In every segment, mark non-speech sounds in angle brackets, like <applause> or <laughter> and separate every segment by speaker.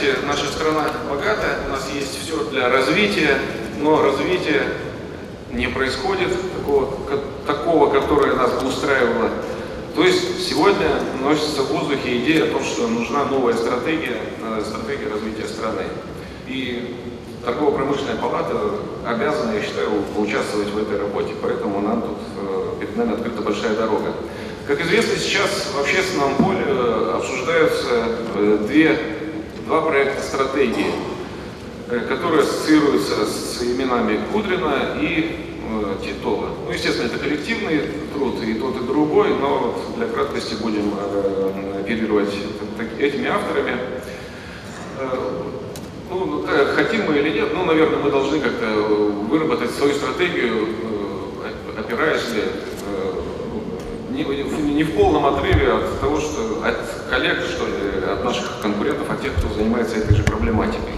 Speaker 1: знаете, наша страна богата, у нас есть все для развития, но развитие не происходит такого, такого которое нас бы устраивало. То есть сегодня носится в воздухе идея о том, что нужна новая стратегия, э, стратегия развития страны. И торгово-промышленная палата обязана, я считаю, поучаствовать в этой работе, поэтому нам тут э, перед нами открыта большая дорога. Как известно, сейчас в общественном поле э, обсуждаются две, два проекта стратегии, которые ассоциируются с именами Кудрина и э, Титова. Ну, естественно, это коллективный труд, и тот, и другой, но для краткости будем э, оперировать этими авторами. Э, ну, ну хотим мы или нет, ну, наверное, мы должны как-то выработать свою стратегию, э, опираясь э, не, не в полном отрыве от того, что от коллег, что ли, от наших конкурентов, от тех, кто занимается этой же проблематикой.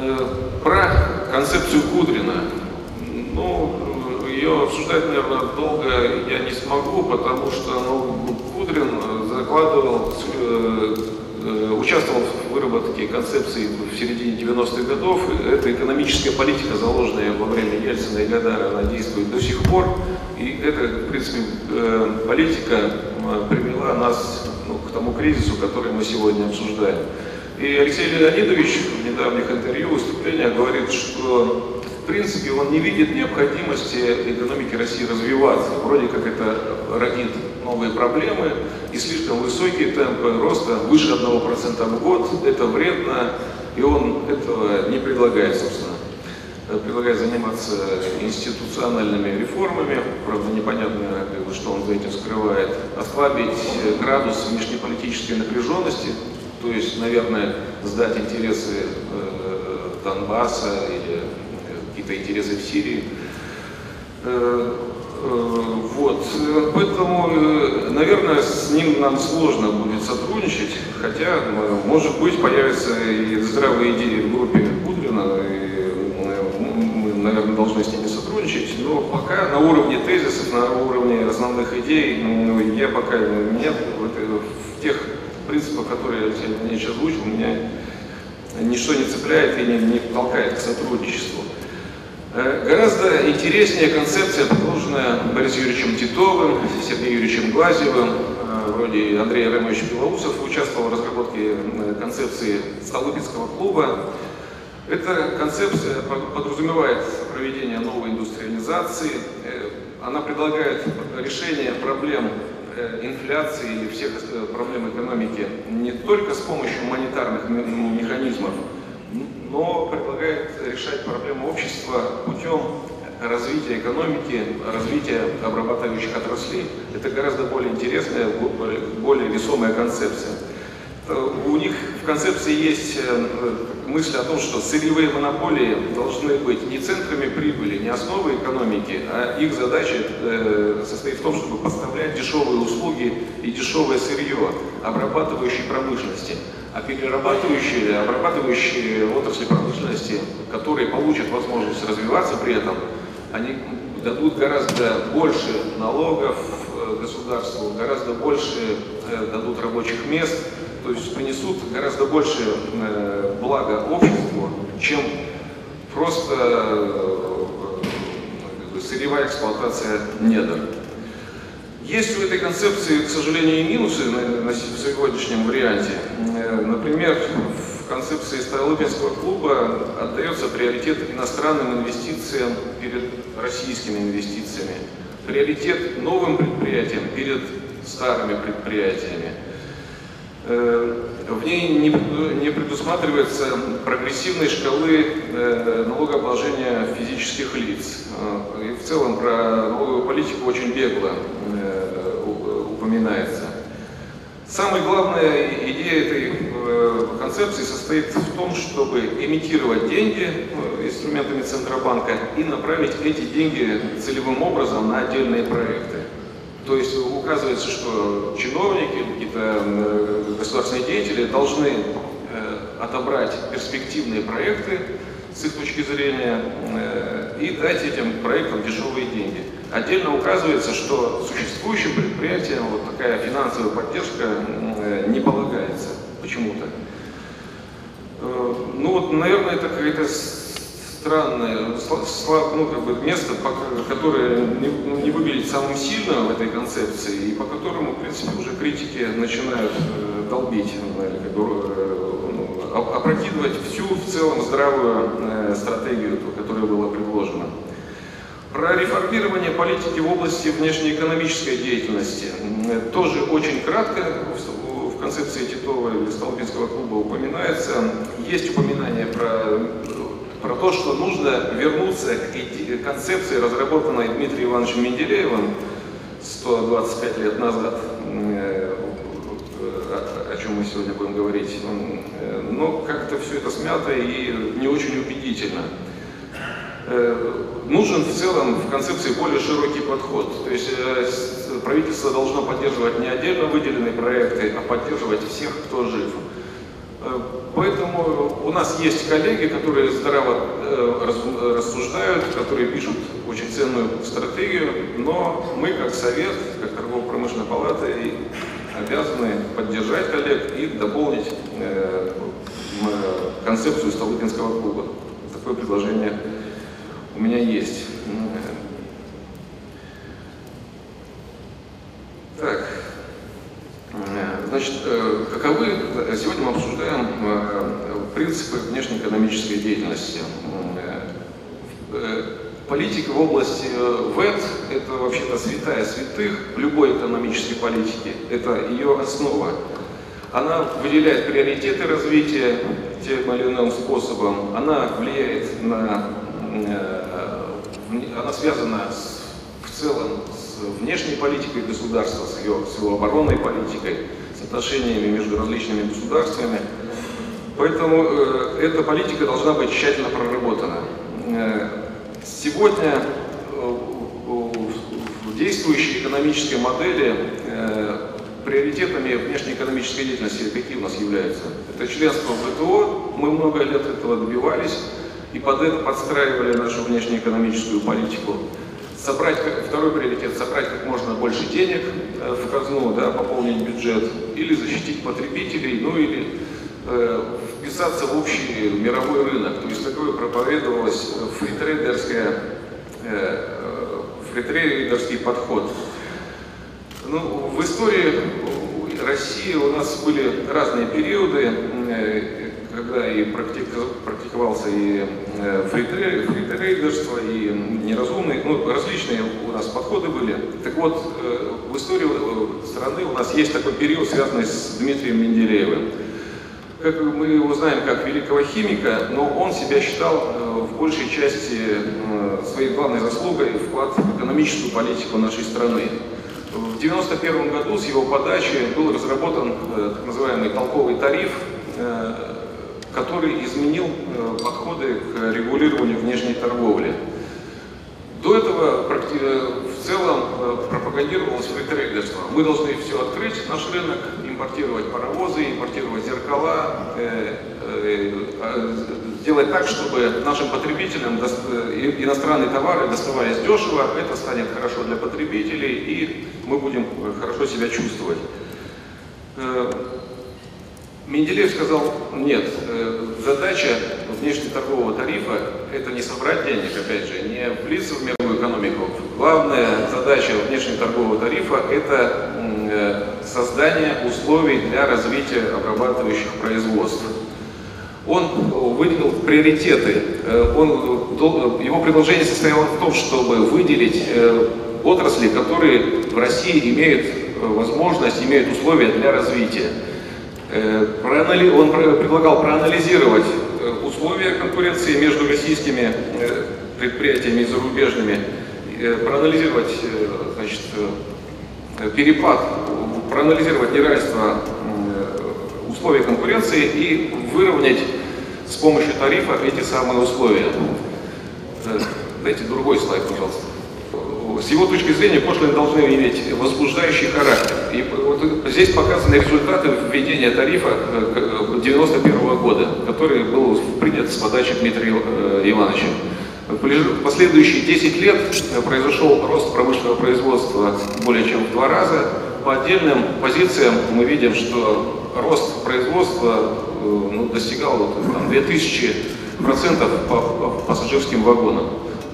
Speaker 1: Э, про концепцию Кудрина. Ну, ее обсуждать, наверное, долго я не смогу, потому что ну, Кудрин закладывал, э, э, участвовал в выработке концепции в середине 90-х годов. Это экономическая политика, заложенная во время Ельцина и Гадара, она действует до сих пор. И эта, в принципе, политика привела нас тому кризису, который мы сегодня обсуждаем. И Алексей Леонидович в недавних интервью, выступлениях говорит, что принципе, он не видит необходимости экономики России развиваться. Вроде как это родит новые проблемы и слишком высокие темпы роста, выше 1% в год. Это вредно, и он этого не предлагает, собственно. Предлагает заниматься институциональными реформами, правда непонятно, что он за этим скрывает, ослабить градус внешнеполитической напряженности, то есть, наверное, сдать интересы э, Донбасса или какие-то интересы в Сирии. Э, э, вот. Поэтому, э, наверное, с ним нам сложно будет сотрудничать, хотя, может быть, появятся и здравые идеи в группе Кудрина, и мы, наверное, должны с ними сотрудничать, но пока на уровне тезисов, на уровне основных идей, ну, я пока нет в тех принципах, которые я сейчас озвучил, меня ничто не цепляет и не, не толкает к сотрудничеству. Э, гораздо интереснее концепция, предложенная Борисом Юрьевичем Титовым, Сергеем Юрьевичем Глазевым, э, вроде Андрея Рамовича Белоусов участвовал в разработке э, концепции Столыпинского клуба. Эта концепция подразумевает проведение новой индустриализации. Она предлагает решение проблем инфляции или всех проблем экономики не только с помощью монетарных механизмов, но предлагает решать проблему общества путем развития экономики, развития обрабатывающих отраслей. Это гораздо более интересная, более весомая концепция. Э, у них в концепции есть э, мысль о том, что сырьевые монополии должны быть не центрами прибыли, не основой экономики, а их задача э, состоит в том, чтобы поставлять дешевые услуги и дешевое сырье обрабатывающей промышленности. А перерабатывающие, обрабатывающие отрасли промышленности, которые получат возможность развиваться при этом, они дадут гораздо больше налогов государству, гораздо больше дадут рабочих мест, то есть принесут гораздо больше э, блага обществу, чем просто э, сырьевая эксплуатация недр. Есть у этой концепции, к сожалению, и минусы на, сегодняшнем варианте. Э, например, в концепции Столыпинского клуба отдается приоритет иностранным инвестициям перед российскими инвестициями. Приоритет новым предприятиям перед старыми предприятиями. Э, в ней не предусматривается прогрессивной шкалы э, налогообложения физических лиц. Э, и в целом про налоговую политику очень бегло упоминается. Самая главная идея этой концепции состоит в том, чтобы имитировать деньги инструментами Центробанка и направить эти деньги целевым образом на отдельные проекты. То есть указывается, что чиновники, какие-то государственные деятели должны э, отобрать перспективные проекты с их точки зрения э, и дать этим проектам дешевые деньги. Отдельно указывается, что существующим предприятиям вот такая финансовая поддержка э, не полагается почему-то. Э, ну вот, наверное, это какая-то странное, слаб, ну, как бы место, которое не, ну, не выглядит самым сильным в этой концепции, и по которому, в принципе, уже критики начинают э, долбить, бы, э, ну, опрокидывать всю в целом здравую э, стратегию, которая была предложена. Про реформирование политики в области внешнеэкономической деятельности. Тоже очень кратко в концепции Титова или Столбинского клуба упоминается. Есть упоминание про, про то, что нужно вернуться к концепции, разработанной Дмитрием Ивановичем Менделеевым 125 лет назад, э, о чем мы сегодня будем говорить. Э, но как-то все это смято и не очень убедительно. Э, нужен в целом в концепции более широкий подход. То есть э, правительство должно поддерживать не отдельно выделенные проекты, а поддерживать всех, кто жив. Э, поэтому у нас есть коллеги, которые здраво рассуждают, которые пишут очень ценную стратегию, но мы как совет, как торгово-промышленная палата обязаны поддержать коллег и дополнить концепцию Столыпинского клуба. Такое предложение у меня есть. Так, значит, э, каковы, сегодня мы обсуждаем э, принципы внешнеэкономической деятельности. Э, политика в области ВЭД – это вообще-то святая святых любой экономической политики, это ее основа. Она выделяет приоритеты развития тем или иным способом, она влияет на она связана с, в целом с внешней политикой государства, с его, с его оборонной политикой, отношениями между различными государствами. Поэтому э, эта политика должна быть тщательно проработана. Э, сегодня э, в действующей экономической модели э, приоритетами внешнеэкономической деятельности какие у нас являются? Это членство в ВТО, мы много лет этого добивались, и под это подстраивали нашу внешнеэкономическую политику. Собрать, второй приоритет, собрать как можно больше денег э, в казну, да, пополнить бюджет, или защитить потребителей, ну или э, вписаться в общий мировой рынок. То есть такое проповедовалось фритрейдерское, э, фритрейдерский подход. Ну, в истории России у нас были разные периоды. Э, когда и практиковался и э, фритрейдерство, и неразумные, ну, различные у нас подходы были. Так вот, э, в истории э, страны у нас есть такой период, связанный с Дмитрием Менделеевым. Как мы его знаем как великого химика, но он себя считал в большей части своей главной заслугой вклад в экономическую политику нашей страны. В 1991 году с его подачи был разработан так называемый толковый тариф, который изменил э, подходы к регулированию внешней торговли. До этого э, в целом э, пропагандировалось фритрейдерство. Мы должны все открыть, наш рынок, импортировать паровозы, импортировать зеркала, делать так, чтобы нашим потребителям иностранные товары доставались дешево, это станет хорошо для потребителей, и мы будем хорошо себя чувствовать. Менделеев сказал, нет, э, задача внешнеторгового тарифа – это не собрать денег, опять же, не влиться в мировую экономику. Главная задача внешнеторгового тарифа – это э, создание условий для развития обрабатывающих производств. Он выделил приоритеты. Э, он, его предложение состояло в том, чтобы выделить отрасли, которые в России имеют возможность, имеют условия для развития. Э, он предлагал проанализировать э, условия конкуренции между российскими э, предприятиями и зарубежными, проанализировать значит, перепад, проанализировать неравенство условий конкуренции и выровнять с помощью тарифа эти самые условия. Дайте другой слайд, пожалуййста с его точки зрения пошлины должны иметь возбуждающий характер. И вот здесь показаны результаты введения тарифа 1991 э, года, который был принят с подачи Дмитрия э, Ивановича. В последующие 10 лет произошел рост промышленного производства более чем в два раза. По отдельным позициям мы видим, что рост производства ну, достигал там, 2000 процентов по, по пассажирским вагонам.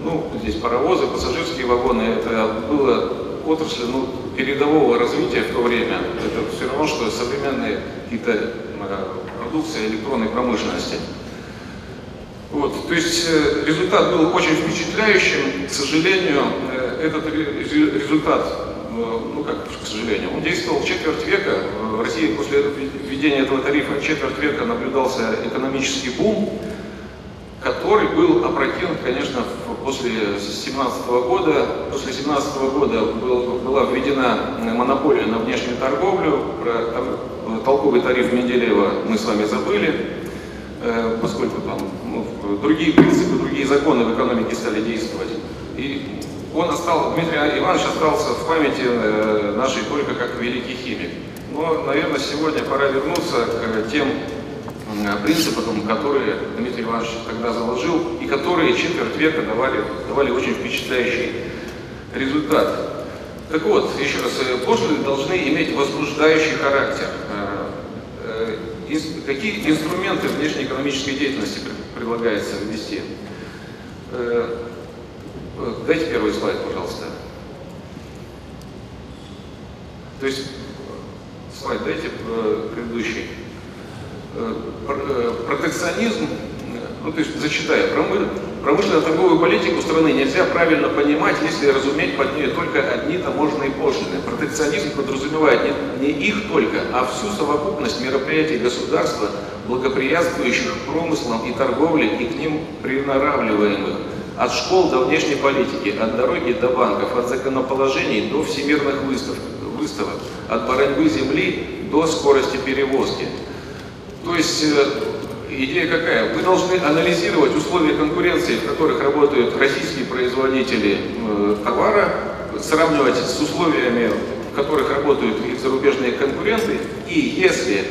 Speaker 1: Ну, здесь паровозы, пассажирские вагоны, это было отрасль ну, передового развития в то время. Это все равно, что современные какие-то продукции электронной промышленности. Вот, то есть э, результат был очень впечатляющим. К сожалению, э, этот результат, э, ну как, к сожалению, он действовал четверть века. В России после введения этого тарифа четверть века наблюдался экономический бум, который был опрокинут, конечно, после 17 года. После 17 года был, была введена монополия на внешнюю торговлю. Про толковый тариф Менделеева мы с вами забыли. Э, поскольку там ну, другие принципы, другие законы в экономике стали действовать. И он остался, Дмитрий Иванович остался в памяти э, нашей только как великий химик. Но, наверное, сегодня пора вернуться к тем принципам, которые Дмитрий Иванович тогда заложил, и которые четверть века давали, давали очень впечатляющий результат. Так вот, еще раз, э, пошлины должны иметь возбуждающий характер какие инструменты внешнеэкономической деятельности предлагается ввести? Э, э, дайте первый слайд, пожалуйста. То есть, слайд дайте э, предыдущий. Протекционизм, ну то есть зачитаю, Промышленно-торговую политику страны нельзя правильно понимать, если разуметь под ней только одни таможенные пошлины. Протекционизм подразумевает не, не их только, а всю совокупность мероприятий государства, благоприятствующих промыслам и торговле и к ним приноравливаемых. От школ до внешней политики, от дороги до банков, от законоположений до всемирных выставок, выставок от борьбы земли до скорости перевозки. То есть э, идея какая? Вы должны анализировать условия конкуренции, в которых работают российские производители э, товара, сравнивать с условиями, в которых работают их зарубежные конкуренты, и если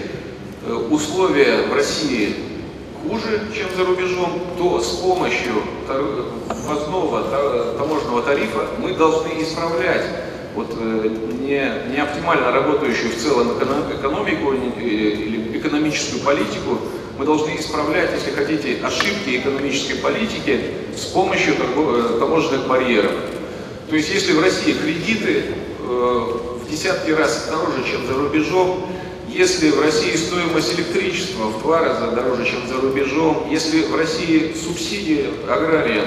Speaker 1: э, условия в России хуже, чем за рубежом, то с помощью ввозного таможенного тарифа мы должны исправлять вот, не, не оптимально работающую в целом экономику или экономическую политику, мы должны исправлять, если хотите, ошибки экономической политики с помощью э, таможенных барьеров. То есть если в России кредиты э, в десятки раз дороже, чем за рубежом, если в России стоимость электричества в два раза дороже, чем за рубежом, если в России субсидии агрария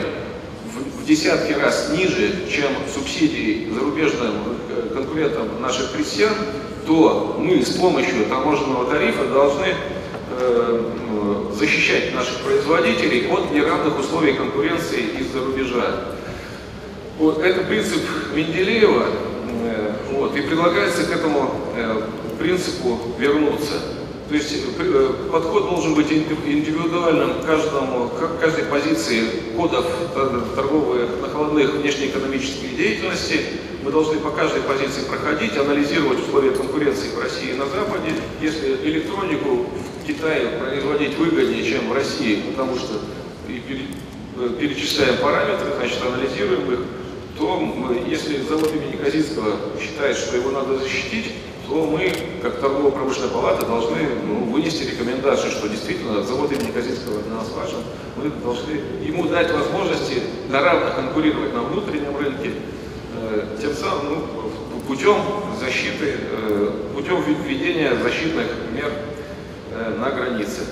Speaker 1: в, в десятки раз ниже, чем субсидии зарубежным э, конкурентам наших крестьян, то мы с помощью таможенного тарифа должны Э, защищать наших производителей от неравных условий конкуренции из-за рубежа. Вот, это принцип Менделеева, э, вот, и предлагается к этому э, принципу вернуться. То есть подход должен быть индивидуальным к каждому, к каждой позиции кодов торговых, накладных внешнеэкономической деятельности. Мы должны по каждой позиции проходить, анализировать условия конкуренции в России и на Западе. Если электронику Китае производить выгоднее, чем в России, потому что э, перечисляем параметры, значит, анализируем их, то если завод имени Казицкого считает, что его надо защитить, то мы, как торгово-промышленная палата, должны ну, вынести рекомендацию, что действительно завод имени Казицкого для нас важен. Мы должны ему дать возможности на равных конкурировать на внутреннем рынке, тем самым ну, путем защиты, э, путем введения защитных мер Э, на границе.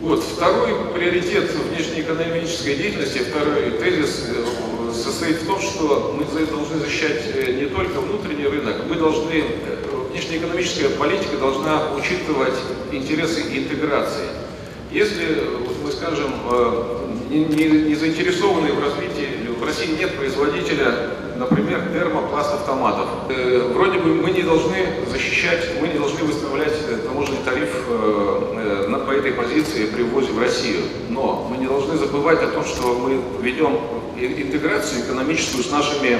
Speaker 1: Вот, второй приоритет внешнеэкономической деятельности, второй тезис э, состоит в том, что мы должны защищать э, не только внутренний рынок, мы должны, внешнеэкономическая политика должна учитывать интересы интеграции. Если, мы скажем, не, не, не заинтересованы в развитии, в России нет производителя например, термопласт автоматов. Э, вроде бы мы не должны защищать, мы не должны выставлять э, таможенный тариф э, по этой позиции при ввозе в Россию. Но мы не должны забывать о том, что мы ведем интеграцию экономическую с нашими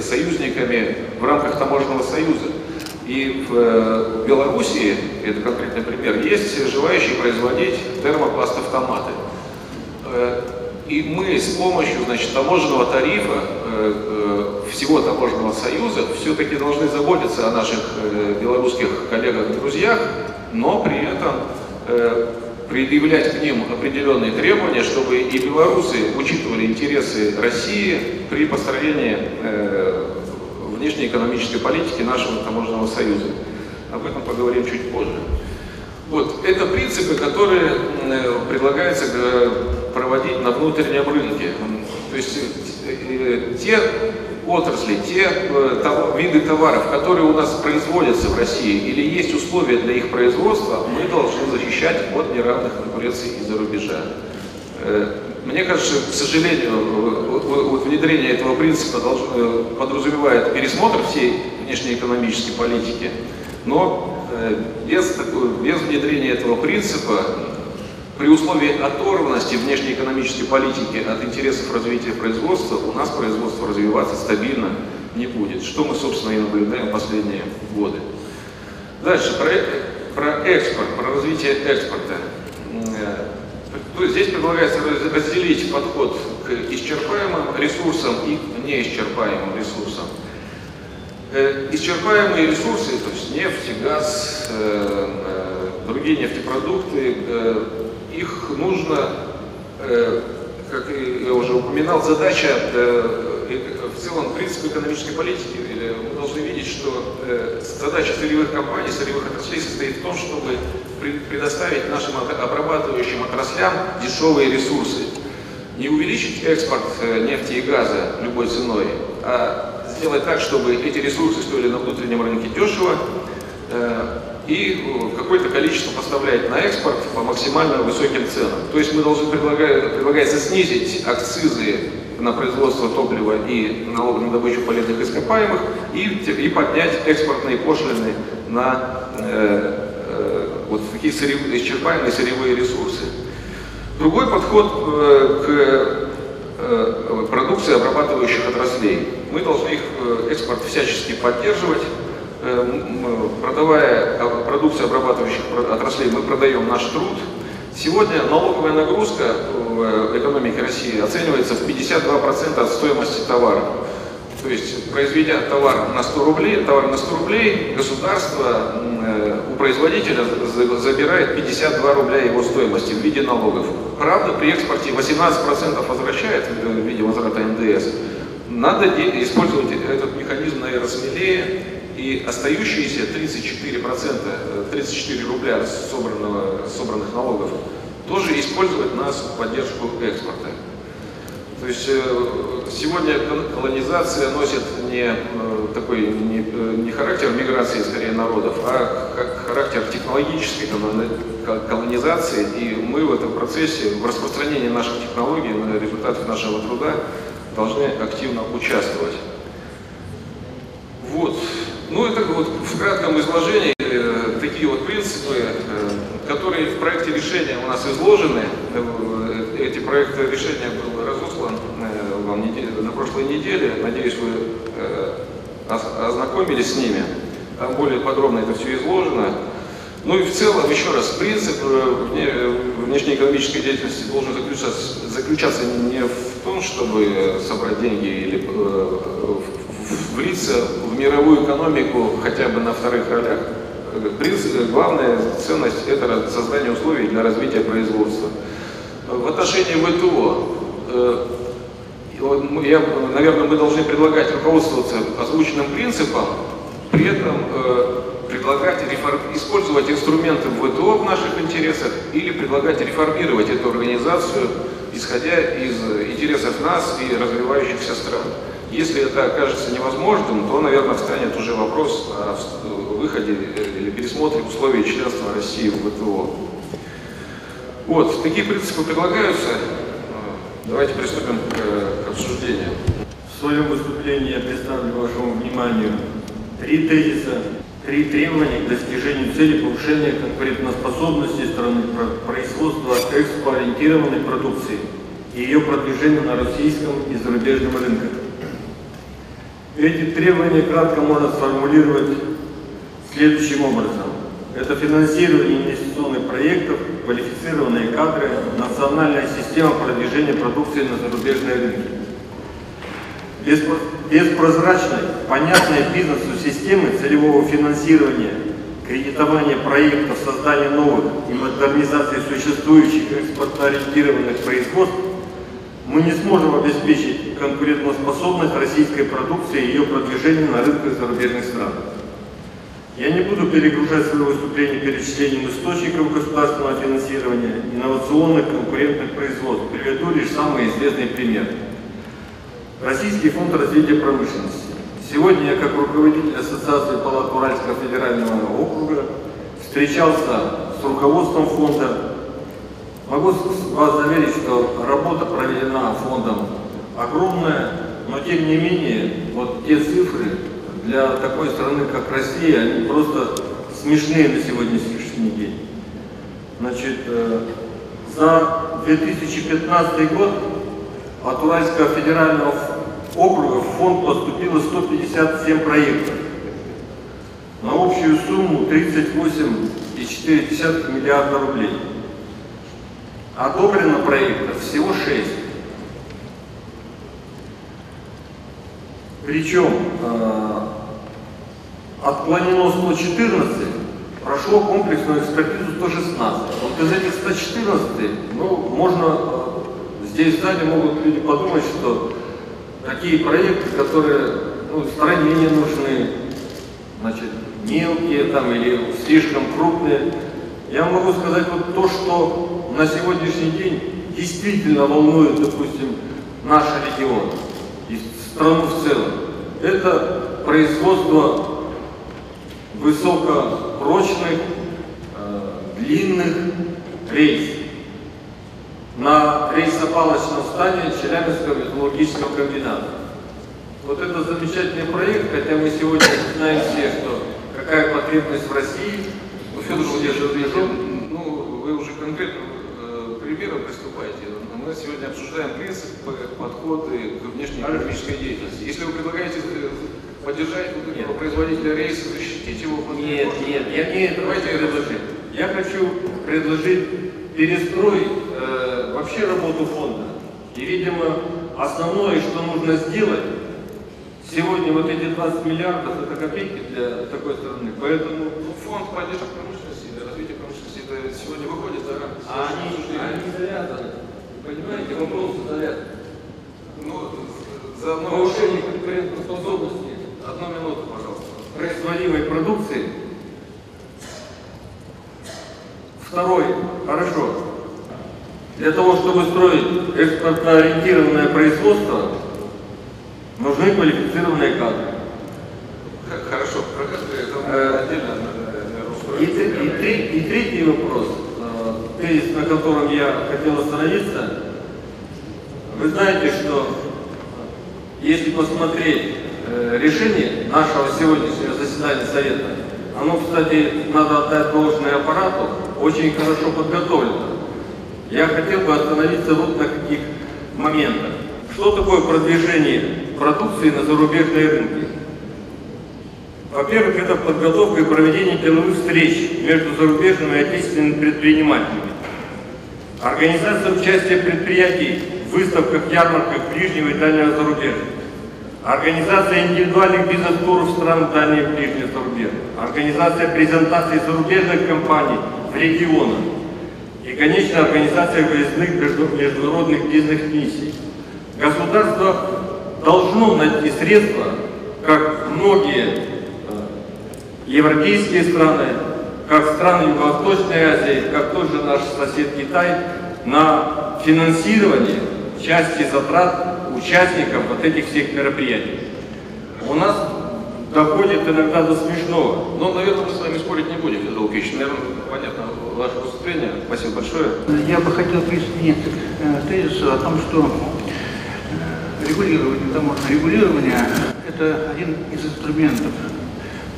Speaker 1: союзниками в рамках таможенного союза. И в Белоруссии, это конкретный пример, есть желающие производить термопласт автоматы и мы с помощью значит, таможенного тарифа всего таможенного союза все-таки должны заботиться о наших белорусских коллегах и друзьях, но при этом предъявлять к ним определенные требования, чтобы и белорусы учитывали интересы России при построении э, внешнеэкономической политики нашего таможенного союза. Об этом поговорим чуть позже. Вот, это принципы, которые э, предлагается э, проводить на внутреннем рынке. То есть э, те отрасли, те виды товаров, которые у нас производятся в России или есть условия для их производства, мы должны защищать от неравных конкуренций из-за рубежа. Мне кажется, к сожалению, вот внедрение этого принципа должно, подразумевает пересмотр всей внешнеэкономической политики, но Э, без, без внедрения этого принципа, при условии оторванности внешнеэкономической политики от интересов развития производства, у нас производство развиваться стабильно не будет, что мы, собственно, и наблюдаем последние годы. Дальше, про, про экспорт, про развитие экспорта. Э, здесь предлагается разделить подход к исчерпаемым ресурсам и неисчерпаемым ресурсам. Э, исчерпаемые ресурсы, то есть нефть, газ, э, э, другие нефтепродукты, их нужно, как я уже упоминал, задача в целом принципа экономической политики. Мы должны видеть, что задача сырьевых компаний, сырьевых отраслей состоит в том, чтобы предоставить нашим обрабатывающим отраслям дешевые ресурсы. Не увеличить экспорт нефти и газа любой ценой, а сделать так, чтобы эти ресурсы стоили на внутреннем рынке дешево э, и э, какое-то количество поставлять на экспорт по максимально высоким ценам. То есть мы должны предлагается снизить акцизы на производство топлива и налог на добычу полезных ископаемых и, и поднять экспортные пошлины на э, э, вот такие сырьевые, исчерпаемые сырьевые ресурсы. Другой подход э, к Э, продукции обрабатывающих отраслей. Мы должны их э, экспорт всячески поддерживать. Э, продавая продукцию обрабатывающих отраслей, мы продаем наш труд. Сегодня налоговая нагрузка в экономике России оценивается в 52% от стоимости товара. То есть, произведя товар на 100 рублей, товар на 100 рублей, государство у производителя забирает 52 рубля его стоимости в виде налогов. Правда, при экспорте 18% возвращает в виде возврата НДС. Надо использовать этот механизм, наверное, смелее, и остающиеся 34%, 34 э, рубля собранного, собранных налогов тоже использовать на поддержку экспорта. То есть э, сегодня колонизация носит не э, такой не, не характер миграции скорее народов, а характер технологической колонизации. И мы в этом процессе, в распространении наших технологий на результатах нашего труда должны активно участвовать. Вот. Ну, это вот в кратком изложении э, такие вот принципы, э, которые в проекте решения у нас изложены. Э, эти проекты решения был разослан вам на прошлой неделе. Надеюсь, вы ознакомились с ними. Там более подробно это все изложено. Ну и в целом, еще раз, принцип внешнеэкономической деятельности должен заключаться, заключаться не в том, чтобы собрать деньги или влиться в мировую экономику хотя бы на вторых ролях. Принцип, главная ценность – это создание условий для развития производства. В отношении ВТО, э, я, наверное, мы должны предлагать руководствоваться озвученным принципом, при этом предлагать реформ... использовать инструменты ВТО в наших интересах или предлагать реформировать эту организацию, исходя из интересов нас и развивающихся стран. Если это окажется невозможным, то, наверное, встанет уже вопрос о выходе или пересмотре условий членства России в ВТО. Вот, такие принципы предлагаются. Давайте приступим к обсуждению.
Speaker 2: В своем выступлении я представлю вашему вниманию три тезиса Три требования к достижению цели повышения конкурентоспособности страны производства экспоориентированной продукции и ее продвижения на российском и зарубежном рынках. Эти требования кратко можно сформулировать следующим образом. Это финансирование инвестиционной проектов, квалифицированные кадры, национальная система продвижения продукции на зарубежные рынки. Без, без прозрачной, понятной бизнесу системы целевого финансирования, кредитования проектов, создания новых и модернизации существующих экспортно-ориентированных производств, мы не сможем обеспечить конкурентоспособность российской продукции и ее продвижение на рынках зарубежных стран. Я не буду перегружать свое выступление перечислением источников государственного финансирования, инновационных конкурентных производств. Приведу лишь самый известный пример. Российский фонд развития промышленности. Сегодня я, как руководитель Ассоциации палат Уральского федерального округа, встречался с руководством фонда. Могу вас заверить, что работа проведена фондом огромная, но тем не менее, вот те цифры, для такой страны, как Россия, они просто смешные на сегодняшний день. Значит, э, за 2015 год от Уральского федерального округа в фонд поступило 157 проектов на общую сумму 38,4 миллиарда рублей. Одобрено проектов всего 6. Причем э, отклонено 114, прошло комплексную экспертизу 116. Вот из этих 114, ну, можно, э, здесь в зале могут люди подумать, что такие проекты, которые ну, стране не нужны, значит, мелкие там или слишком крупные. Я могу сказать вот то, что на сегодняшний день действительно волнует, допустим, наш регион и страну в целом. Это производство высокопрочных, э, длинных рейс на рейсопалочном стане Челябинского металлургического комбината. Вот это замечательный проект, хотя мы сегодня знаем все, что какая потребность в России.
Speaker 1: Ну, Федор Владимирович, ну, вы уже конкретно примером приступаете. Мы сегодня обсуждаем принципы, подходы к внешней экономической деятельности. Если вы предлагаете э, поддержать вот этого производителя рейса, защитить его?
Speaker 2: Нет, нет, я не это Давайте предложить. Я хочу предложить перестроить э, вообще работу фонда. И, видимо, основное, что нужно сделать, сегодня вот эти 20 миллиардов, это копейки для такой страны. Поэтому
Speaker 1: ну, фонд поддержки промышленности, сегодня выходит за рамки.
Speaker 2: А они, они завязаны. Понимаете, вопросы завязаны.
Speaker 1: Ну, за
Speaker 2: повышение конкурентоспособности
Speaker 1: Одну минуту, пожалуйста.
Speaker 2: Производимой продукции. Второй, хорошо. Для того, чтобы строить экспортно-ориентированное производство, нужны квалифицированные кадры.
Speaker 1: Хорошо, про кадры это
Speaker 2: э,
Speaker 1: отдельно,
Speaker 2: и, и, и третий вопрос, тезис, на котором я хотел остановиться. Вы знаете, что если посмотреть Э, решение нашего сегодняшнего заседания Совета, оно, кстати, надо отдать должное аппарату, очень хорошо подготовлено. Я хотел бы остановиться вот на каких моментах. Что такое продвижение продукции на зарубежные рынки? Во-первых, это подготовка и проведение деловых встреч между зарубежными и отечественными предпринимателями. Организация участия предприятий в выставках, ярмарках ближнего и дальнего зарубежья Организация индивидуальных бизнес-туров стран дальней и ближней зарубежья. Организация презентаций зарубежных компаний в регионах. И, конечно, организация выездных международных бизнес-миссий. Государство должно найти средства, как многие э, европейские страны, как страны Юго-Восточной Азии, как тот же наш сосед Китай, на финансирование части затрат участников вот этих всех мероприятий. У нас доходит иногда до смешного.
Speaker 1: Но, наверное, мы с вами спорить не будем, Федор Лукич. Наверное, понятно ваше выступление. Спасибо большое.
Speaker 3: Я бы хотел присоединиться к тезису о том, что э, регулирование, таможенное регулирование – это один из инструментов.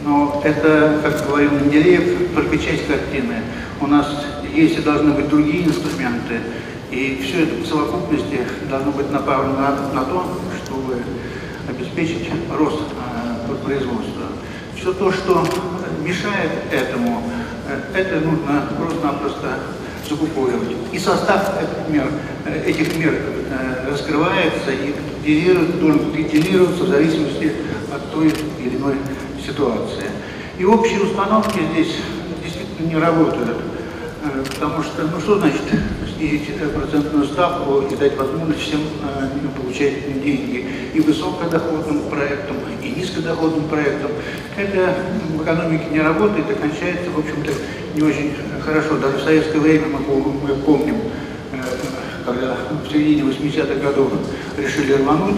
Speaker 3: Но это, как говорил Менделеев, только часть картины. У нас есть и должны быть другие инструменты, и все это в совокупности должно быть направлено на, на то, чтобы обеспечить рост э, производства. Все то, что мешает этому, это нужно просто-напросто закупоривать. И состав этих мер, этих мер раскрывается и должен деталироваться в зависимости от той или иной ситуации. И общие установки здесь действительно не работают, потому что, ну что значит снизить процентную ставку и дать возможность всем получать деньги и высокодоходным проектам, и низкодоходным проектам. Это в экономике не работает и кончается, в общем-то, не очень хорошо. Даже в советское время мы, помним, когда в середине 80-х годов решили рвануть,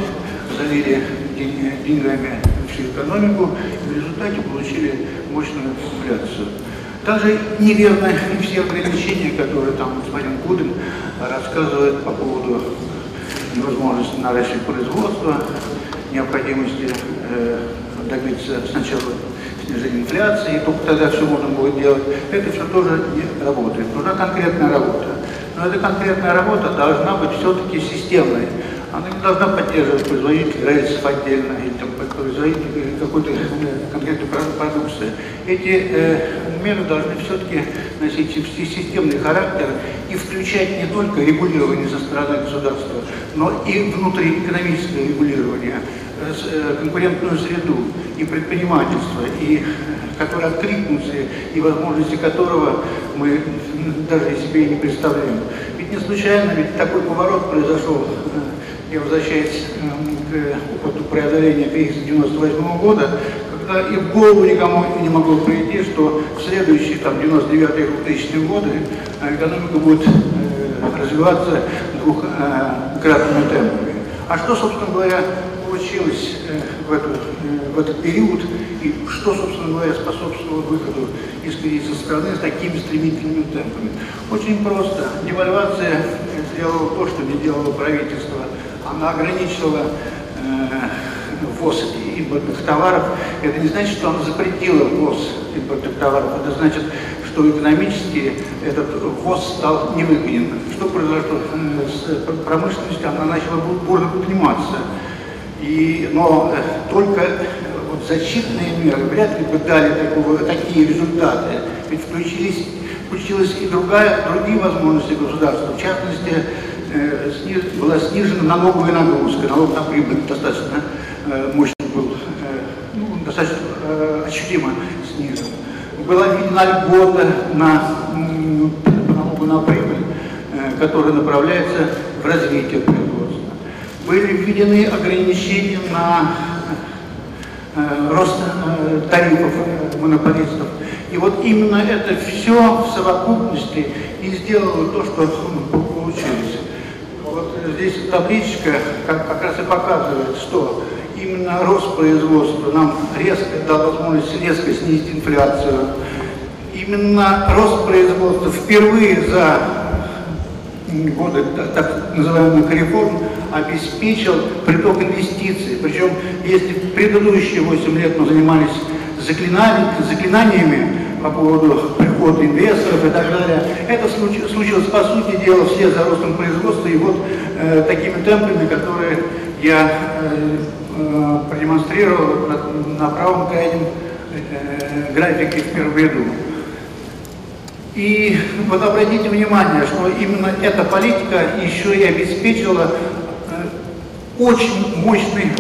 Speaker 3: залили деньгами всю экономику, и в результате получили мощную инфляцию. Также неверно и <laughs> все ограничения, которые там господин Кудин рассказывает по поводу невозможности наращивать производство, необходимости э, добиться сначала снижения инфляции, и только тогда все можно будет делать. Это все тоже не работает. Нужна конкретная работа. Но эта конкретная работа должна быть все-таки системной. Она не должна поддерживать производителей рельсов отдельно или там, производителей какой-то конкретной продукции. Эти э, меры должны все-таки носить системный характер и включать не только регулирование со стороны государства, но и внутриэкономическое регулирование, э, конкурентную среду и предпринимательство, и которые откликнутся, и возможности которого мы даже себе и не представляем. Ведь не случайно, ведь такой поворот произошел, э, я возвращаюсь э, к опыту преодоления кризиса 98 года, когда и в голову никому не могло прийти, что в следующие там 99-2000 годы э, экономика будет развиваться двухкратными темпами. А что, собственно говоря, получилось в, эту, в этот период и что, собственно говоря, способствовало выходу из кризиса страны с такими стремительными темпами? Очень просто. Девальвация сделала то, что не делало правительство. Она ограничила э, ввоз импортных товаров. Это не значит, что она запретила ввоз импортных товаров. Это значит, что экономически этот ввоз стал невыгоден. Что произошло с промышленностью? Она начала бурно подниматься. И, но э, только вот защитные меры вряд ли бы дали такого, такие результаты. Ведь включились, включилась и другая, другие возможности государства. В частности, э, была снижена налоговая нагрузка. Налог на прибыль достаточно э, мощно был, э, ну, достаточно э, ощутимо снижен. Была введена льгота на э, налогу на прибыль, э, которая направляется в развитие производства. Были введены ограничения на Э, рост э, тарифов э, монополистов. И вот именно это все в совокупности и сделало то, что. Вот здесь табличка как, как раз и показывает, что именно рост производства нам резко дал возможность резко снизить инфляцию. Именно рост производства впервые за годы так называемых реформ обеспечил приток инвестиций. Причем, если в предыдущие 8 лет мы занимались заклинаниями, заклинаниями по поводу прихода инвесторов и так далее, это случилось, по сути дела, все за ростом производства и вот э, такими темпами, которые я э, э, продемонстрировал на, на правом крайнем э, графике в первом ряду. И вот обратите внимание, что именно эта политика еще и обеспечила э, очень мощный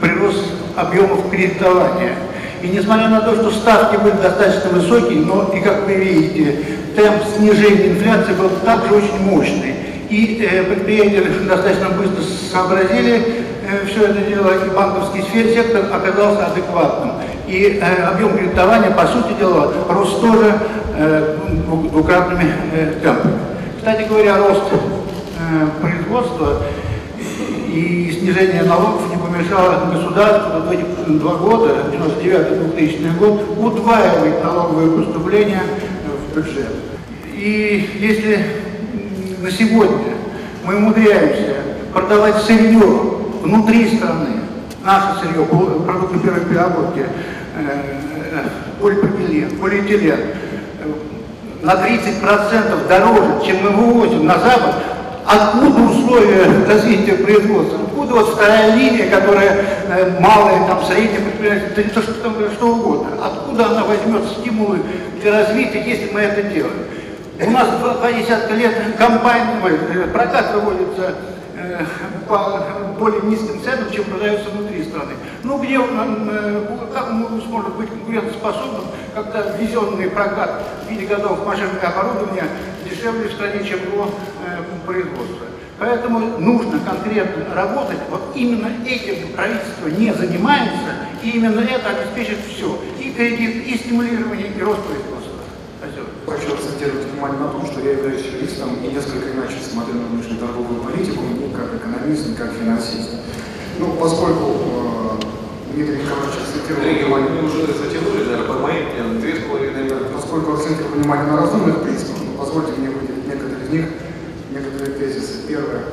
Speaker 3: прирост объемов кредитования. И несмотря на то, что ставки были достаточно высокие, но и, как вы видите, темп снижения инфляции был также очень мощный. И э, предприятия достаточно быстро сообразили э, все это дело, и банковский сфер, сектор оказался адекватным. И э, объем кредитования, по сути дела, рос тоже э, двукратными э, темпами. Кстати говоря, рост э, производства и снижение налогов не помешало государству в эти два года, 99-2000 год, удваивать налоговые поступления в бюджет. И если на сегодня мы умудряемся продавать сырье внутри страны, наше сырье, продукты первой переработки, э, полипропилен, полиэтилен, на 30% дороже, чем мы вывозим на Запад, откуда условия развития производства? Откуда вот вторая линия, которая э, малая, там, средняя предприятие, да то, что, там, что угодно, откуда она возьмет стимулы для развития, если мы это делаем? У нас два, два десятка лет комбайн, э, прокат проводится э, по более низким ценам, чем продается внутри страны. Ну где он, э, как он сможет быть конкурентоспособным, когда ввезенный прокат в виде годов машин и оборудования дешевле в стране, чем его э, производство. Поэтому нужно конкретно работать, вот именно этим правительство не занимается, и именно это обеспечит все, и кредит, и стимулирование, и рост производства. Спасибо.
Speaker 4: Хочу акцентировать внимание на том, что я являюсь юристом и несколько иначе смотрю на внешнеторговую политику, не как экономист, не как финансист. Ну, поскольку э, Дмитрий Николаевич акцентировал внимание...
Speaker 1: мы уже затянули, наверное, по моим мнениям, две с половиной.
Speaker 4: Поскольку акцентирую внимание на разумных принципах, ну, позвольте мне выделить некоторые из них, некоторые тезисы. Первое.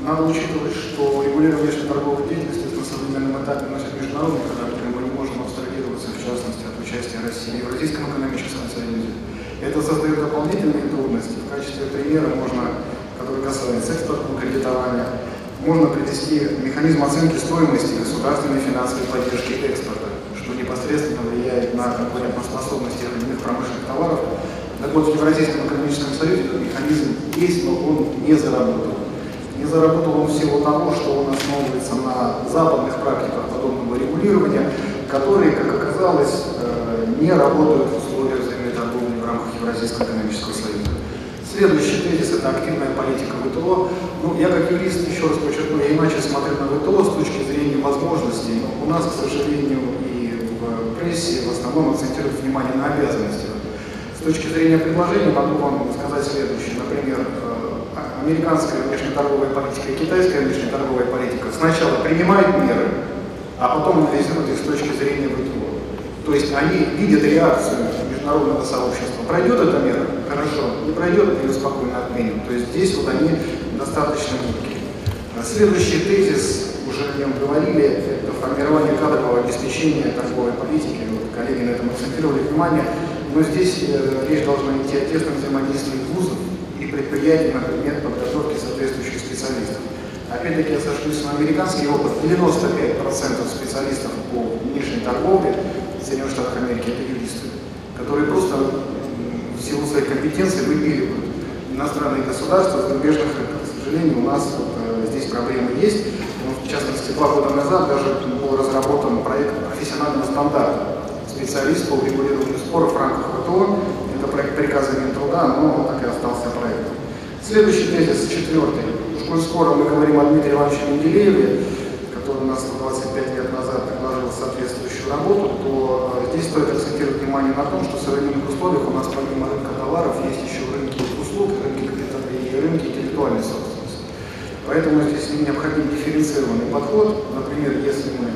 Speaker 4: Надо учитывать, что регулирование внешнеторговой деятельности на современном этапе носит международный характер, мы не можем абстрагироваться, в частности, от участия России в Евразийском экономическом союзе. Это создает дополнительные трудности. В качестве примера можно, который касается экспортного кредитования, можно привести механизм оценки стоимости государственной финансовой поддержки экспорта, что непосредственно влияет на конкурентоспособность тех или иных промышленных товаров. Вот, в Евразийском экономическом союзе механизм есть, но он не заработал. Не заработал он в силу того, что он основывается на западных практиках подобного регулирования, которые, как оказалось, э, не работают в условиях взаимной торговли в рамках Евразийского экономического союза. Следующий тезис – это активная политика ВТО. Ну, я как юрист, еще раз подчеркну, я иначе смотрю на ВТО с точки зрения возможностей. Но у нас, к сожалению, и в прессе в основном акцентируют внимание на обязанностях. С точки зрения предложений могу вам сказать следующее. Например, э, американская внешнеторговая политика и китайская внешнеторговая политика сначала принимают меры, а потом анализируют их с точки зрения ВТО. То есть они видят реакцию международного сообщества. Пройдет эта мера? Хорошо. Не пройдет, ее спокойно отменим. То есть здесь вот они достаточно гибкие. Следующий тезис, уже о нем говорили, это формирование кадрового обеспечения торговой политики. Вот коллеги на этом акцентировали внимание. Но здесь э, речь должна идти о тесном взаимодействии вузов и предприятий на предмет подготовки соответствующих специалистов. Опять-таки я сошлюсь на американский опыт. 95% специалистов по внешней торговле в Соединенных Штатах Америки это юристы, которые просто в силу своей компетенции выпиливают иностранные государства, зарубежных рынков. К сожалению, у нас вот, э, здесь проблемы есть. В частности, два года назад даже был разработан проект профессионального стандарта специалист по урегулированию споров в рамках ВТО. Это проект приказа Минтруда, но так и остался проектом. Следующий тезис, четвертый. Уж коль скоро мы говорим о Дмитрии Ивановиче Менделееве, который у нас 125 лет назад предложил соответствующую работу, то э, здесь стоит акцентировать внимание на том, что в современных условиях у нас помимо рынка товаров есть еще рынки услуг, рынки, капитала и рынки интеллектуальной собственности. Поэтому здесь необходим дифференцированный подход. Например, если мы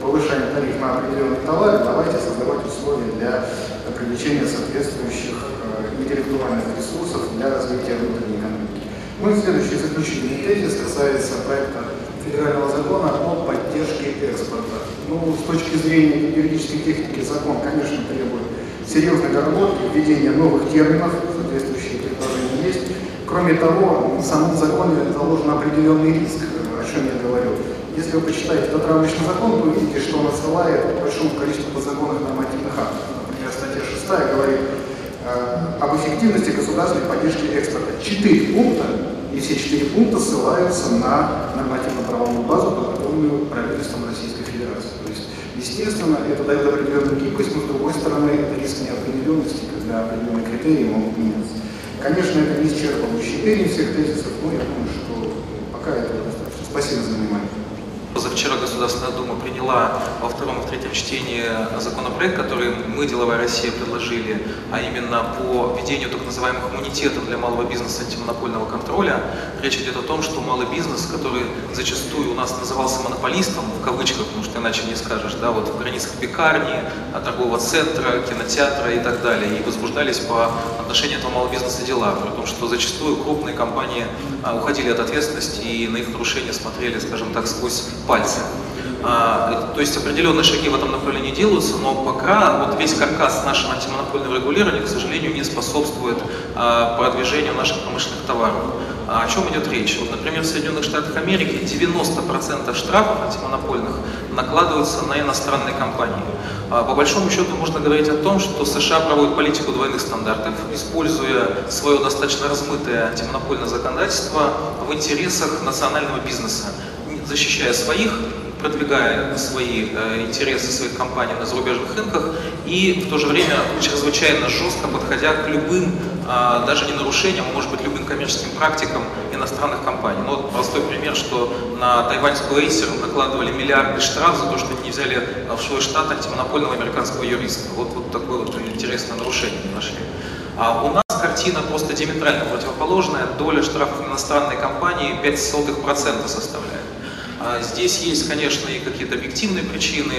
Speaker 4: повышаем тариф на определенный товар, давайте создавать условия для привлечения соответствующих э, интеллектуальных ресурсов для развития внутренней экономики. Ну и следующий заключительный тезис касается проекта федерального закона о поддержке экспорта. Ну, с точки зрения юридической техники закон, конечно, требует серьезной доработки, введения новых терминов, соответствующие предложения есть. Кроме того, в самом законе заложен определенный риск, о чем я говорю. Если вы почитаете этот рамочный закон, то увидите, что он отсылает к большому количеству подзаконных нормативных актов. Например, статья 6 говорит э, об эффективности государственной поддержки экспорта. Четыре пункта, и все четыре пункта ссылаются на нормативно-правовую базу, подготовленную правительством Российской Федерации. То есть, естественно, это дает определенную гибкость, но с другой стороны, это риск неопределенности, когда определенные критерии могут меняться. Конечно, это не исчерпывающий перечень всех тезисов, но я думаю, что пока этого достаточно. Спасибо за внимание.
Speaker 5: Позавчера Государственная Дума приняла во втором и третьем чтении законопроект, который мы, Деловая Россия, предложили, а именно по введению так называемых иммунитетов для малого бизнеса антимонопольного контроля. Речь идет о том, что малый бизнес, который зачастую у нас назывался монополистом, в кавычках, потому что иначе не скажешь, да, вот в границах пекарни, торгового центра, кинотеатра и так далее, и возбуждались по отношению этого малого бизнеса дела, при том, что зачастую крупные компании а, уходили от ответственности и на их нарушения смотрели, скажем так, сквозь пальцы. А, то есть определенные шаги в этом направлении делаются, но пока вот весь каркас нашего антимонопольного регулирования, к сожалению, не способствует а, продвижению наших промышленных товаров. А о чем идет речь? Вот, например, в Соединенных Штатах Америки 90% штрафов антимонопольных накладываются на иностранные компании. По большому счету можно говорить о том, что США проводит политику двойных стандартов, используя свое достаточно размытое антимонопольное законодательство в интересах национального бизнеса, защищая своих продвигая свои э, интересы своих компаний на зарубежных рынках и в то же время чрезвычайно жестко подходя к любым, э, даже не нарушениям, а может быть любым коммерческим практикам иностранных компаний. Ну, вот простой пример, что на тайваньскую Acer накладывали миллиарды штраф за то, что они не взяли в свой штат антимонопольного американского юриста. Вот, вот такое вот интересное нарушение нашли. А у нас картина просто диаметрально противоположная. Доля штрафов иностранной компании 0,05% составляет. А здесь есть, конечно, и какие-то объективные причины.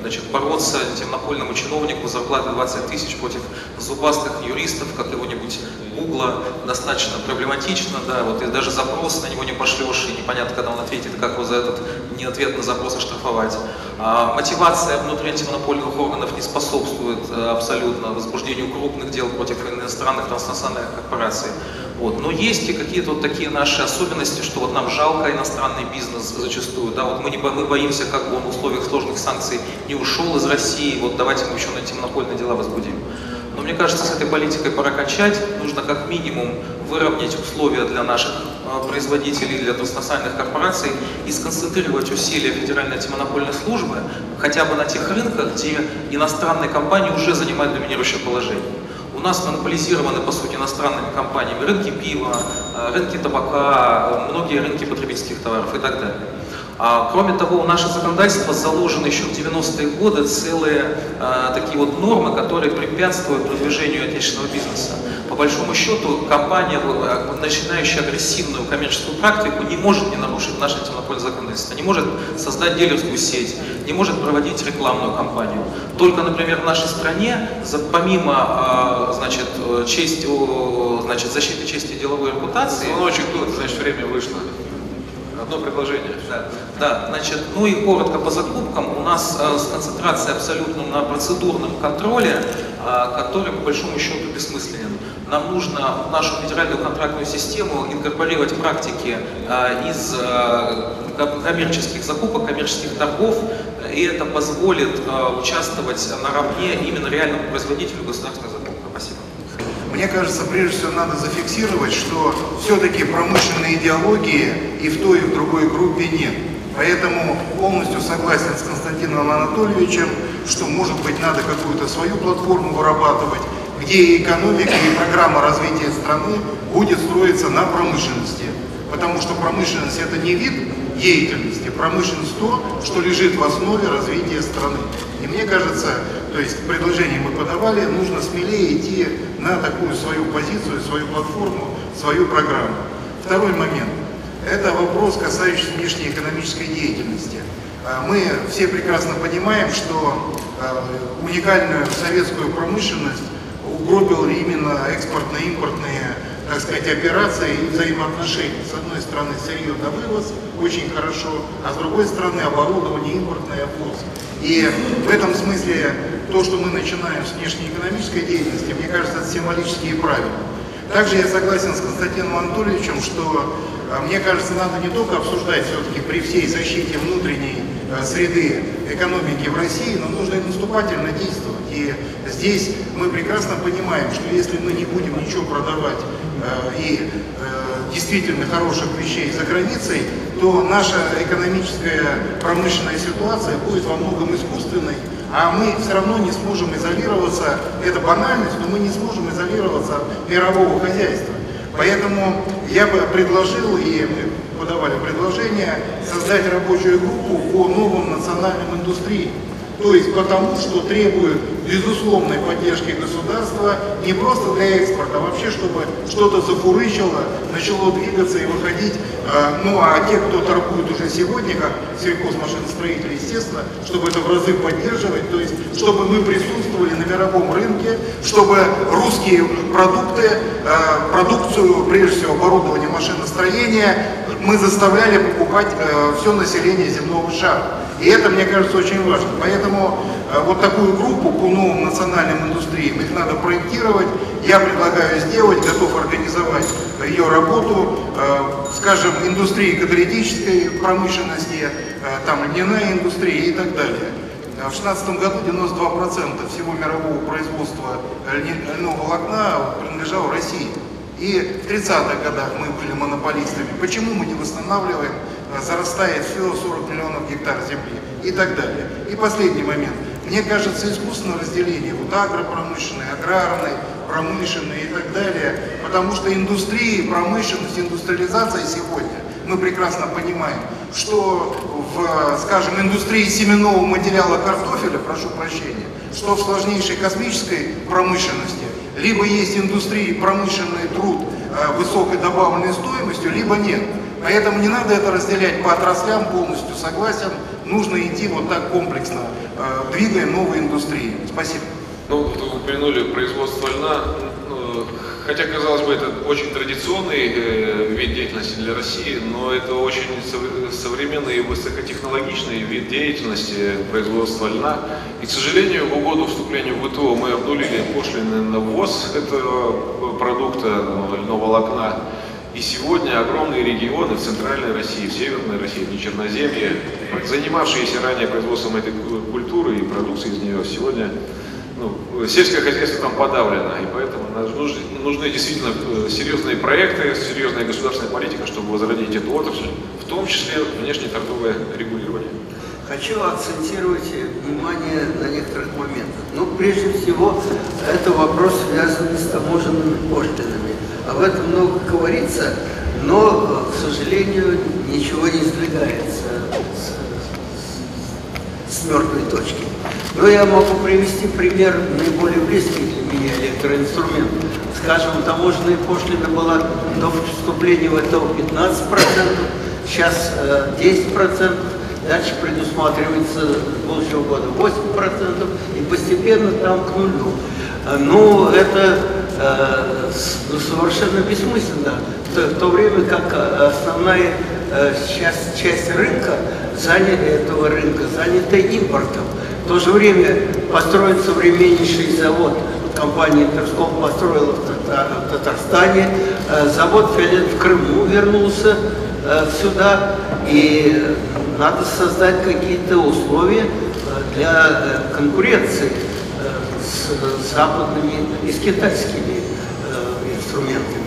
Speaker 5: Значит, бороться темнопольному чиновнику зарплаты 20 тысяч против зубастых юристов какого-нибудь Гугла достаточно проблематично, да, вот и даже запрос на него не пошлешь, и непонятно, когда он ответит, как его за этот не ответ на запрос оштрафовать. А мотивация внутри антимонопольных органов не способствует э, абсолютно возбуждению крупных дел против иностранных транснациональных корпораций. Вот. Но есть и какие-то вот такие наши особенности, что вот нам жалко иностранный бизнес зачастую, да, вот мы, не, мы боимся, как бы он в условиях сложных санкций не ушел из России, вот давайте мы еще на антимонопольные дела возбудим. Но мне кажется, с этой политикой пора кончать, нужно как минимум выровнять условия для наших а, производителей, для транснациональных корпораций и сконцентрировать усилия Федеральной антимонопольной службы хотя бы на тех рынках, где иностранные компании уже занимают доминирующее положение. У нас монополизированы, по сути, иностранными компаниями рынки пива, э, рынки табака, многие рынки потребительских товаров и так далее. А, кроме того, у нашего законодательства заложены еще в 90-е годы целые а, такие вот нормы, которые препятствуют продвижению отечественного бизнеса. По большому счету, компания, э, начинающая агрессивную коммерческую практику, не может не нарушить наше антимонопольное законодательство, не может создать дилерскую сеть, не может проводить рекламную кампанию. Только, например, в нашей стране, помимо а, значит, честь, значит, защиты чести деловой репутации...
Speaker 1: Звоночек был, значит, время вышло. Одно предложение.
Speaker 5: Да, да, значит, ну и коротко по закупкам. У нас э, сконцентрация абсолютно на процедурном контроле, э, который по большому счету бессмысленен. Нам нужно в нашу федеральную контрактную систему инкорпорировать практики э, из э, коммерческих закупок, коммерческих торгов, и это позволит э, участвовать наравне именно реальному производителю государственных.
Speaker 6: Мне кажется, прежде всего надо зафиксировать, что все-таки промышленной идеологии и в той, и в другой группе нет. Поэтому полностью согласен с Константином Анатольевичем, что, может быть, надо какую-то свою платформу вырабатывать, где и экономика, и программа развития страны будет строиться на промышленности. Потому что промышленность – это не вид деятельности, промышленность – то, что лежит в основе развития страны. И мне кажется, то есть предложение мы подавали, нужно смелее идти на такую свою позицию, свою платформу, свою программу. Второй момент. Это вопрос, касающийся внешней экономической деятельности. А, мы все прекрасно понимаем, что а, уникальную советскую промышленность угробил именно экспортно-импортные так сказать, операции и взаимоотношения. С одной стороны, сырье на вывоз очень хорошо, а с другой стороны, оборудование импортное обвоз. И в этом смысле то, что мы начинаем с внешнеэкономической деятельности, мне кажется, это символически и правильно. Также я согласен с Константином Анатольевичем, что, а, мне кажется, надо не только обсуждать все-таки при всей защите внутренней а, среды экономики в России, но нужно и наступательно действовать. И здесь мы прекрасно понимаем, что если мы не будем ничего продавать и э, действительно хороших вещей за границей, то наша экономическая промышленная ситуация будет во многом искусственной, а мы все равно не сможем изолироваться, это банальность, но мы не сможем изолироваться от мирового хозяйства. Поэтому я бы предложил, и мы подавали предложение, создать рабочую группу по новым национальным индустриям. То есть потому, что требует безусловной поддержки государства не просто для экспорта, а вообще, чтобы что-то зафурычило, начало двигаться и выходить. А, ну а те, кто торгует уже сегодня, как сельхозмашиностроители, естественно, чтобы это в разы поддерживать, то есть чтобы мы присутствовали на мировом рынке, чтобы русские продукты, а, продукцию, прежде всего оборудование машиностроения, мы заставляли покупать э, все население земного шара. И это, мне кажется, очень важно. Поэтому э, вот такую группу по новым национальным индустриям, их надо проектировать. Я предлагаю сделать, готов организовать ее работу, э, скажем, индустрии каталитической промышленности, э, там льняная индустрия и так далее. В 2016 году 92% всего мирового производства льняного волокна принадлежало России. И в 30-х годах мы были монополистами. Почему мы не восстанавливаем, зарастает все 40 миллионов гектар земли и так далее. И последний момент. Мне кажется, искусственное разделение, вот агропромышленной, аграрной, промышленной и так далее, потому что индустрии, промышленность, индустриализация сегодня, мы прекрасно понимаем, что в, скажем, индустрии семенного материала картофеля, прошу прощения, что в сложнейшей космической промышленности, либо есть индустрии промышленный труд э, высокой добавленной стоимостью, либо нет. Поэтому не надо это разделять по отраслям полностью, согласен, нужно идти вот так комплексно, э, двигая новые индустрии. Спасибо.
Speaker 1: Ну, вы упомянули производство льна. Ну, хотя, казалось бы, это очень традиционный э, вид деятельности для России, но это очень современный и высокотехнологичный вид деятельности производства льна. И, к сожалению, в угоду вступлению в ВТО мы обнулили пошлины на ввоз этого продукта, ну, льного волокна. И сегодня огромные регионы в центральной России, в северной России, в Черноземье, занимавшиеся ранее производством этой культуры и продукции из нее, сегодня ну, сельское хозяйство там подавлено, и поэтому нужны, нужны действительно э, серьезные проекты, серьезная государственная политика, чтобы возродить эту отрасль, в том числе внешнеторговое регулирование.
Speaker 7: Хочу акцентировать внимание на некоторых моментах. Ну, прежде всего, это вопрос, связанный с таможенными пошлинами. Об этом много говорится, но, к сожалению, ничего не сдвигается с, с, с мертвой точки. Но я могу привести пример наиболее близкий для меня электроинструмент. Скажем, таможенная пошлина была до вступления в это 15%, сейчас 10%, дальше предусматривается с будущего года 8%, и постепенно там к нулю. Ну, это э, ну, совершенно бессмысленно, в то время как основная э, часть, часть рынка, занята, этого рынка занята импортом. В то же время построен современнейший завод. Компания Интерском построила в Татарстане. Э, завод Фиолет в Крыму вернулся э, сюда. И надо создать какие-то условия э, для конкуренции с западными и с китайскими инструментами.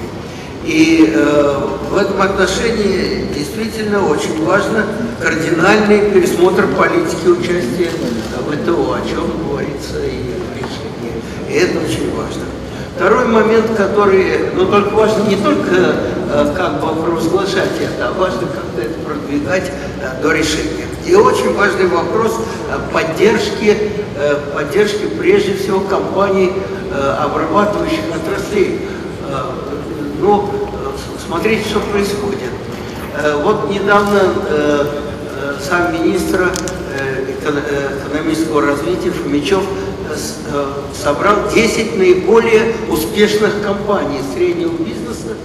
Speaker 7: И э, в этом отношении действительно очень важно кардинальный пересмотр политики участия в ВТО, о чем говорится и в решении. И это очень важно. Второй момент, который, ну, только важно не только э, как бы провозглашать это, а важно как-то это продвигать э, до решения. И очень важный вопрос э, поддержки, э, поддержки прежде всего компаний, э, обрабатывающих отраслей. Э, ну, смотрите, что происходит. Э, вот недавно э, э, сам министр экономического развития Фомичев собрал 10 наиболее успешных компаний среднего бизнеса,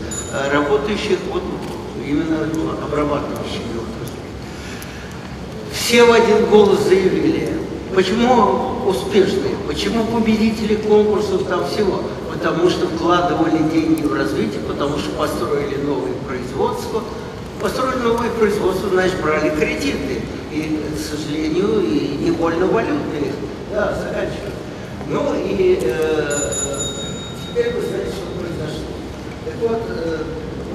Speaker 7: работающих вот именно обрабатывающими отрасли. Все в один голос заявили, почему успешные, почему победители конкурсов там всего потому что вкладывали деньги в развитие, потому что построили новые производства. Построили новые производства, значит, брали кредиты. И, к сожалению, и не больно валютные. Да, заканчиваю. Ну и э, теперь вы знаете, что произошло. Так вот, э,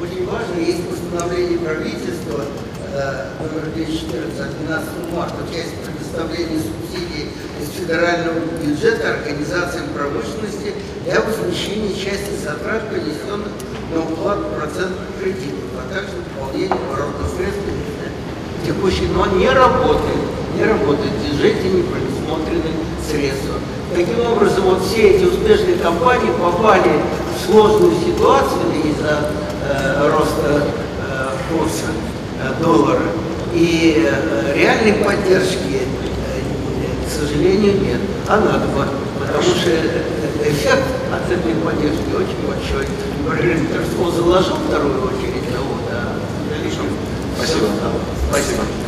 Speaker 7: очень важно, есть постановление правительства э, номер 214 от 12 марта, часть предоставления субсидий из федерального бюджета организациям промышленности для возмещения части затрат, понесенных на уплату процентных кредитов, а также выполнение оборотных средств текущий, но не работает, не работает, в бюджете не предусмотрены средства. Таким образом, вот все эти успешные компании попали в сложную ситуацию из-за э, роста э, курса э, доллара. И э, реальной поддержки сожалению, нет. А надо бы, потому что эффект от этой поддержки очень большой. Например, Интерскол заложил вторую очередь завод, а
Speaker 1: Спасибо.
Speaker 7: Спасибо.